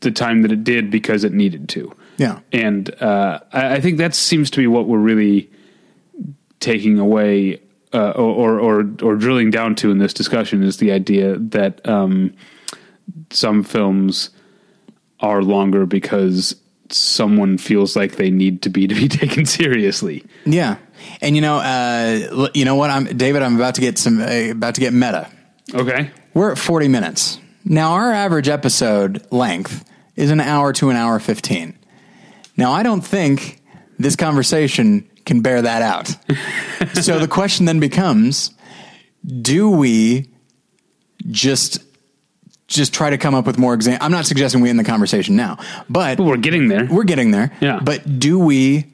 the time that it did because it needed to. Yeah. And uh, I, I think that seems to be what we're really taking away uh, or, or or drilling down to in this discussion is the idea that um, some films are longer because someone feels like they need to be to be taken seriously. Yeah, and you know, uh, you know what? I'm David. I'm about to get some uh, about to get meta. Okay. We're at 40 minutes now. Our average episode length is an hour to an hour 15. Now, I don't think this conversation can bear that out. so the question then becomes: Do we just just try to come up with more examples? I'm not suggesting we end the conversation now, but But we're getting there. we're getting there. Yeah. But do we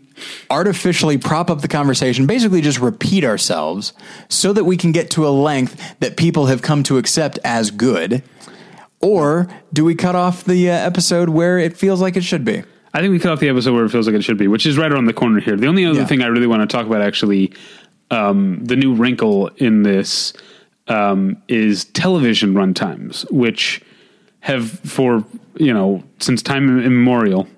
artificially prop up the conversation, basically just repeat ourselves so that we can get to a length that people have come to accept as good? Or do we cut off the uh, episode where it feels like it should be? I think we cut off the episode where it feels like it should be, which is right around the corner here. The only other Yeah. thing I really want to talk about, actually, um, the new wrinkle in this um, is television runtimes, which have, for you know, since time immemorial,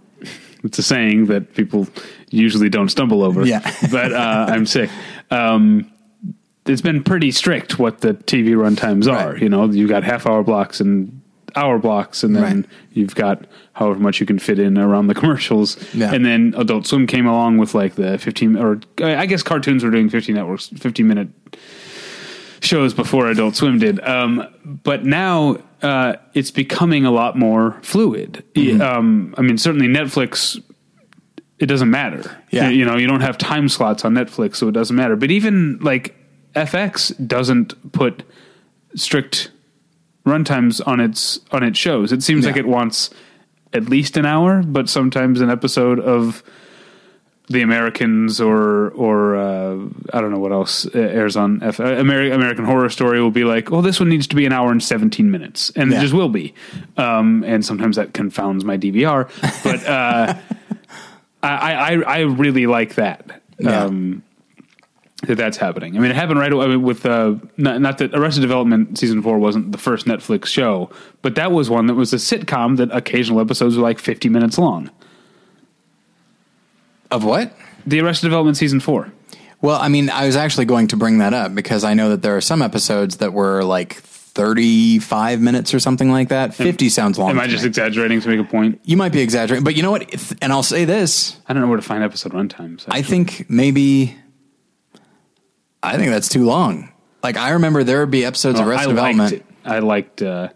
it's a saying that people usually don't stumble over. Yeah. but uh, I'm sick. Um, it's been pretty strict what the TV runtimes are. Right. You know, you got half hour blocks and hour blocks, and then Right. you've got however much you can fit in around the commercials. Yeah. And then Adult Swim came along with like the 15 or I guess cartoons were doing 15 networks, 15 minute shows before Adult Swim did. Um, but now uh, it's becoming a lot more fluid. Mm-hmm. Um, I mean, certainly Netflix. It doesn't matter. Yeah. You, you know, you don't have time slots on Netflix, so it doesn't matter. But even like FX doesn't put strict runtimes on its on its shows. It seems Yeah. like it wants at least an hour, but sometimes an episode of the Americans or or uh, I don't know what else airs on F- uh, Ameri- American Horror Story will be like, oh, this one needs to be an hour and seventeen minutes, and Yeah. it just will be. Um, and sometimes that confounds my DVR, but uh, I, I I really like that. Yeah. Um, that that's happening. I mean, it happened right away with uh, not, not that Arrested Development season four wasn't the first Netflix show, but that was one that was a sitcom that occasional episodes were like fifty minutes long. Of what? The Arrested Development season four. Well, I mean, I was actually going to bring that up because I know that there are some episodes that were like 35 minutes or something like that. 50 sounds long. Am I just me. exaggerating to make a point? you might be exaggerating, but you know what? If- And I'll say this I don't know where to find episode runtimes. I think maybe, I think that's too long. Like, I remember there would be episodes of I Arrested liked Development. I liked uh,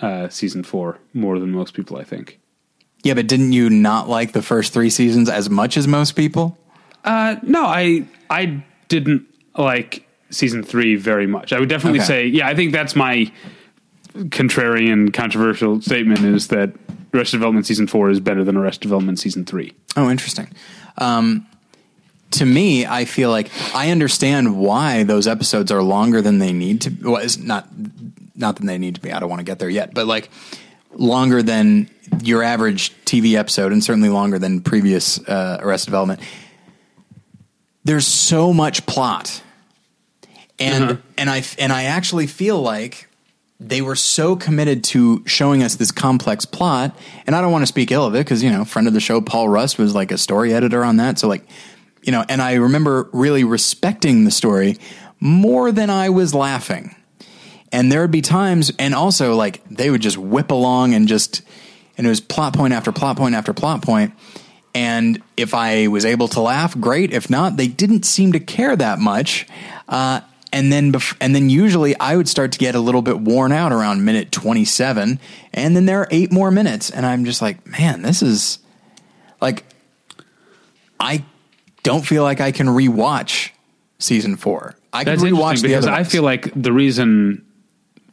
uh, season four more than most people. I think. Yeah, but didn't you not like the first three seasons as much as most people? Uh, no, I I didn't like season three very much. I would definitely Okay. say, yeah, I think that's my contrarian, controversial statement is that Arrested Development season four is better than Arrested Development season three. Oh, interesting. Um, to me, I feel like I understand why those episodes are longer than they need to. Well, it's not not that they need to be. I don't want to get there yet, but like longer than your average TV episode, and certainly longer than previous uh, Arrested Development. There's so much plot, and Uh-huh. and I and I actually feel like they were so committed to showing us this complex plot. And I don't want to speak ill of it because, you know, friend of the show, Paul Rust was like a story editor on that. So, like, you know, and I remember really respecting the story more than I was laughing. And there would be times, and also like they would just whip along and just, and it was plot point after plot point after plot point. And if I was able to laugh, great. If not, they didn't seem to care that much. Uh, and then, bef- and then usually I would start to get a little bit worn out around minute 27. And then there are eight more minutes. And I'm just like, man, this is like, I don't feel like I can rewatch season four. I can That's rewatch interesting the because other I feel like the reason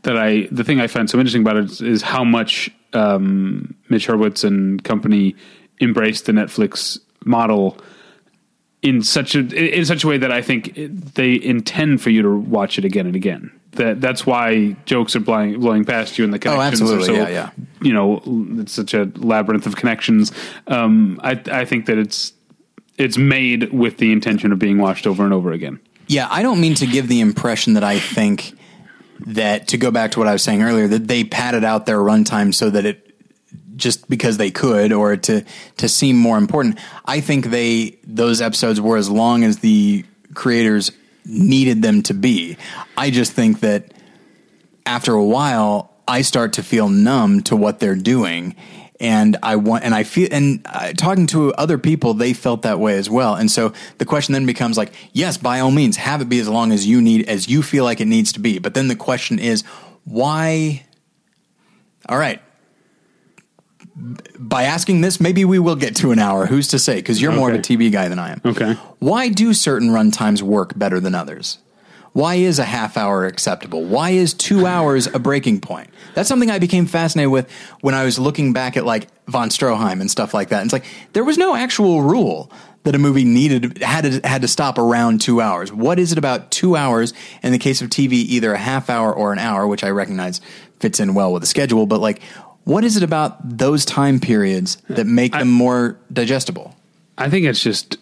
that I the thing I find so interesting about it is, is how much um, Mitch Hurwitz and company embraced the Netflix model in such a in such a way that I think they intend for you to watch it again and again. That that's why jokes are blowing, blowing past you and the connections Oh, absolutely. are so Yeah, yeah. you know it's such a labyrinth of connections. Um, I I think that it's it's made with the intention of being watched over and over again. Yeah, I don't mean to give the impression that I think that to go back to what I was saying earlier that they padded out their runtime so that it just because they could or to to seem more important. I think they those episodes were as long as the creators needed them to be. I just think that after a while I start to feel numb to what they're doing. And I want, and I feel, and uh, talking to other people, they felt that way as well. And so the question then becomes like, yes, by all means, have it be as long as you need, as you feel like it needs to be. But then the question is, why? All right. By asking this, maybe we will get to an hour. Who's to say? Because you're more of a TV guy than I am. Okay. Why do certain run times work better than others? Why is a half hour acceptable? Why is two hours a breaking point? That's something I became fascinated with when I was looking back at like von Stroheim and stuff like that. And It's like there was no actual rule that a movie needed had to, had to stop around two hours. What is it about two hours? In the case of TV, either a half hour or an hour, which I recognize fits in well with the schedule. But like, what is it about those time periods that make them more digestible? I think it's just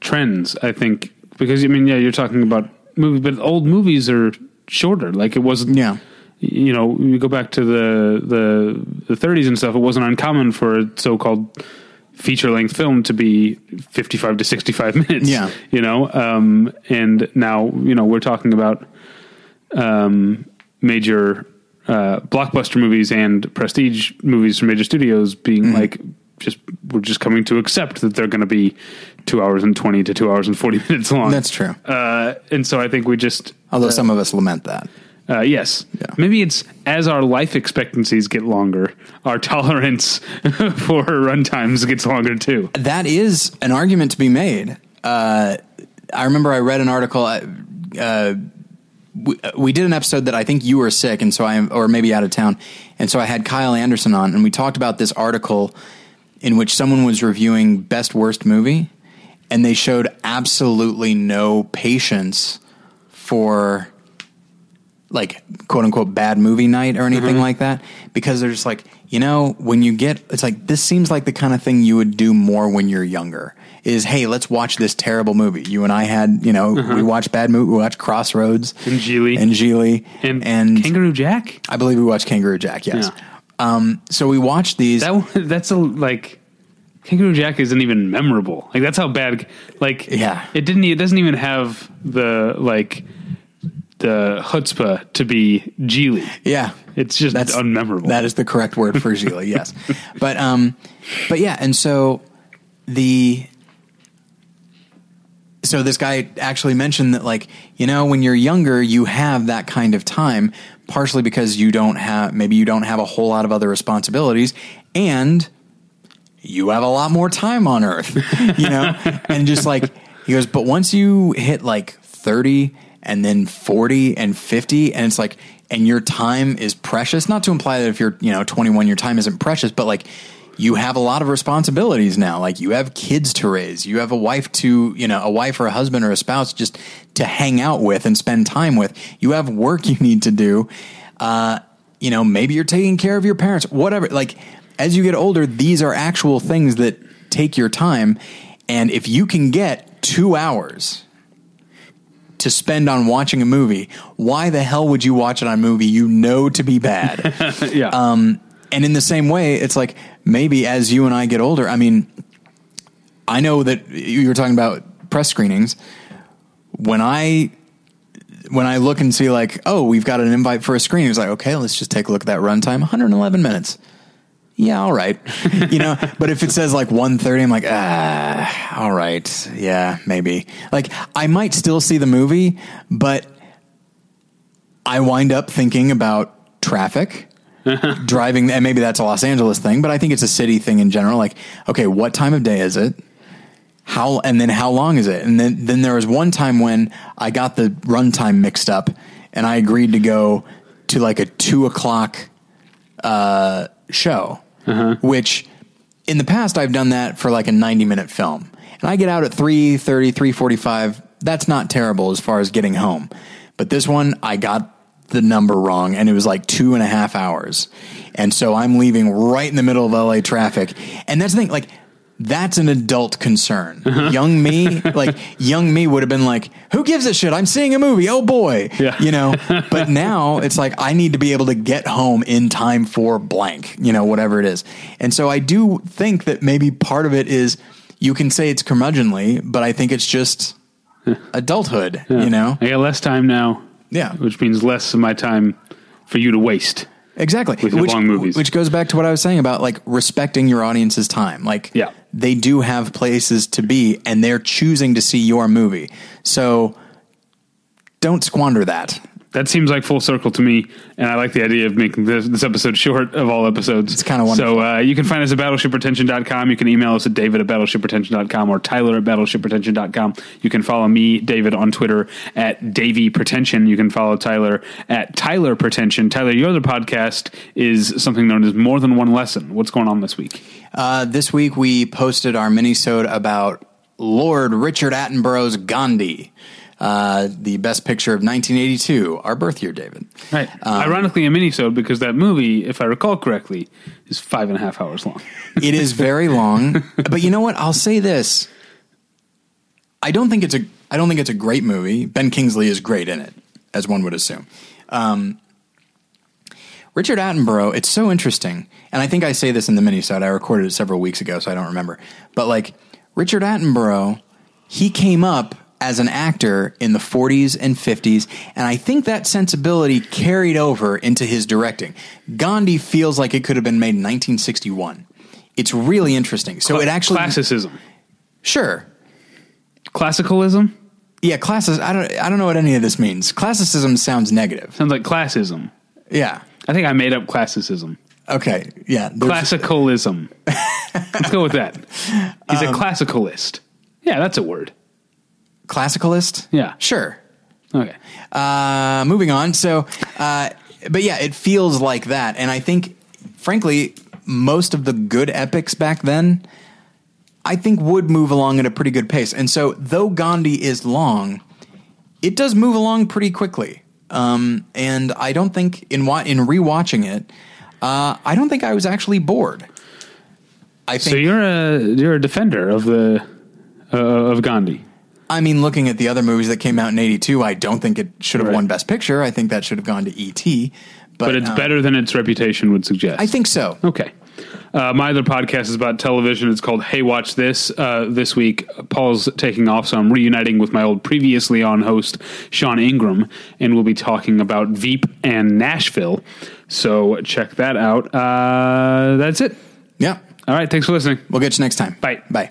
trends. I think because I mean, yeah, you're talking about movies, but old movies are shorter. Like it wasn't. Yeah. You know, you go back to the the the 30s and stuff. It wasn't uncommon for a so-called feature length film to be 55 to 65 minutes. Yeah. You know, um, and now you know we're talking about um, major uh, blockbuster movies and prestige movies from major studios being Mm-hmm. like just we're just coming to accept that they're going to be two hours and 20 to two hours and 40 minutes long That's true. uh, and so i think we just Although some of us lament that. uh, yes Yeah. maybe it's as our life expectancies get longer our tolerance for run times gets longer too That is an argument to be made. Uh, I remember I read an article. Uh, uh, we, we did an episode that I think you were sick, and so I or maybe out of town, and so I had Kyle Anderson on, and we talked about this article in which someone was reviewing best worst movie, and they showed absolutely no patience for like quote unquote bad movie night or anything like that. Because they're just like you know when you get it's like this seems like the kind of thing you would do more when you're younger is hey let's watch this terrible movie. You and I had you know we watched bad movie we watched Crossroads And Gigli. and Gigli and, and kangaroo jack? I believe we watched Kangaroo Jack yes. Yeah. um so we watched these. That that's a like Kangaroo Jack isn't even memorable. Like that's how bad. Like Yeah. it didn't. It doesn't even have the like the chutzpah to be Gigli. Yeah, It's just that's unmemorable. That is the correct word for Gila. yes, but um, but yeah, and so the so this guy actually mentioned that like you know when you're younger you have that kind of time partially because you don't have maybe you don't have a whole lot of other responsibilities and you have a lot more time on earth you know? And just like he goes but once you hit like 30 and then 40 and 50 and it's like and your time is precious not to imply that if you're you know 21 your time isn't precious but like you have a lot of responsibilities now. Like you have kids to raise. You have a wife to you know a wife or a husband or a spouse just to hang out with and spend time with. You have work you need to do. Uh you know maybe you're taking care of your parents. Whatever. Like as you get older these are actual things that take your time and if you can get 2 hours to spend on watching a movie why the hell would you watch it on a movie you know to be bad yeah. um, and in the same way, it's like maybe as you and I get older, I mean, I know that you were talking about press screenings. When I when I look and see like, oh, we've got an invite for a screening, it's like, okay, let's just take a look at that runtime, 111 minutes. Yeah, all right. you know, but if it says like 130, I'm like, ah, all right. Yeah, maybe. Like I might still see the movie, but I wind up thinking about traffic, driving, and maybe that's a Los Angeles thing, but I think it's a city thing in general. Like, okay, what time of day is it? How and then how long is it? And then then there was one time when I got the runtime mixed up, and I agreed to go to like a two o'clock uh, show, Uh-huh. which in the past I've done that for like a 90 minute film. And I get out at 3.30, 3.45. That's not terrible as far as getting home. But this one, I got the number wrong and it was like two and a half hours. And so I'm leaving right in the middle of LA traffic. And that's the thing, like, that's an adult concern. Uh-huh. Young me, like young me would have been like, who gives a shit? I'm seeing a movie. Oh boy. Yeah. You know, but now it's like I need to be able to get home in time for blank, you know, whatever it is. And so I do think that maybe part of it is you can say it's curmudgeonly, but I think it's just adulthood, you know? I got less time now. Yeah. Which means less of my time for you to waste. Exactly. With your long movies. Which goes back to what I was saying about like respecting your audience's time. Like, Yeah. They do have places to be and they're choosing to see your movie. So don't squander that. That seems like full circle to me, and I like the idea of making this, this episode short of all episodes. It's kinda wonderful. So uh, you can find us at battleshippretension.com. You can email us at david at battleshippretension.com or tyler at battleshippretension.com. You can follow me, David, on Twitter at Davy Pretension. You can follow Tyler at Tyler Pretension. Tyler, your other podcast is something known as More Than One Lesson. What's going on this week? Uh, this week we posted our mini-sode about Lord Richard Attenborough's Gandhi, uh, the best picture of 1982, our birth year, David. Right. Um, Ironically, a mini-sode because that movie, if I recall correctly, is five and a half hours long. It is very long, but you know what? I'll say this: I don't think it's a I don't think it's a great movie. Ben Kingsley is great in it, as one would assume. Um, Richard Attenborough, it's so interesting, and I think I say this in the mini-sode. I recorded it several weeks ago, so I don't remember. But like Richard Attenborough, he came up as an actor in the 40s and 50s, and I think that sensibility carried over into his directing. Gandhi feels like it could have been made in 1961. It's really interesting. So it actually classicism, sure. classicalism Yeah, classes I don't I don't know what any of this means. Classicism sounds negative. sounds like classism. Yeah. I think I made up classicism. Okay. Yeah. Classicalism. Let's go with that. He's Um, a classicalist. Yeah, that's a word. Classicalist? Yeah. Sure. Okay. Uh, moving on. So, uh, but yeah, it feels like that. And I think, frankly, most of the good epics back then, I think would move along at a pretty good pace. And so, though Gandhi is long, it does move along pretty quickly. Um, and I don't think in wa- in rewatching it, uh, I don't think I was actually bored. I think. So you're a you're a defender of the uh, of Gandhi. I mean, looking at the other movies that came out in '82, I don't think it should have Right. won Best Picture. I think that should have gone to E.T. But, But it's um, better than its reputation would suggest. I think so. Okay. Uh, my other podcast is about television. It's called Hey Watch This. Uh, this week, Paul's taking off, so I'm reuniting with my old previously on host, Sean Ingram, and we'll be talking about Veep and Nashville. So check that out. Uh, that's it. Yeah. All right. Thanks for listening. We'll get you next time. Bye. Bye.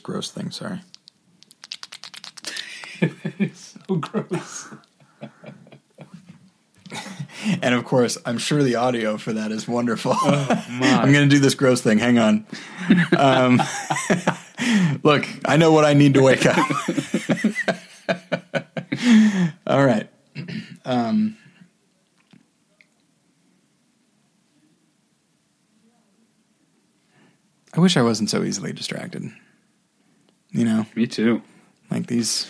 This gross thing. Sorry. it's So gross. And of course, I'm sure the audio for that is wonderful. Oh, I'm going to do this gross thing. Hang on. Um, look, I know what I need to wake up. All right. Um, I wish I wasn't so easily distracted. You know, Me too. like these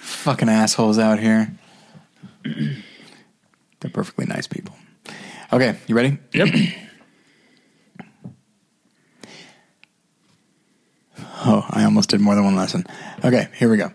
fucking assholes out here. They're perfectly nice people. Okay, you ready? Yep. Oh, I almost did more than one lesson. Okay, here we go.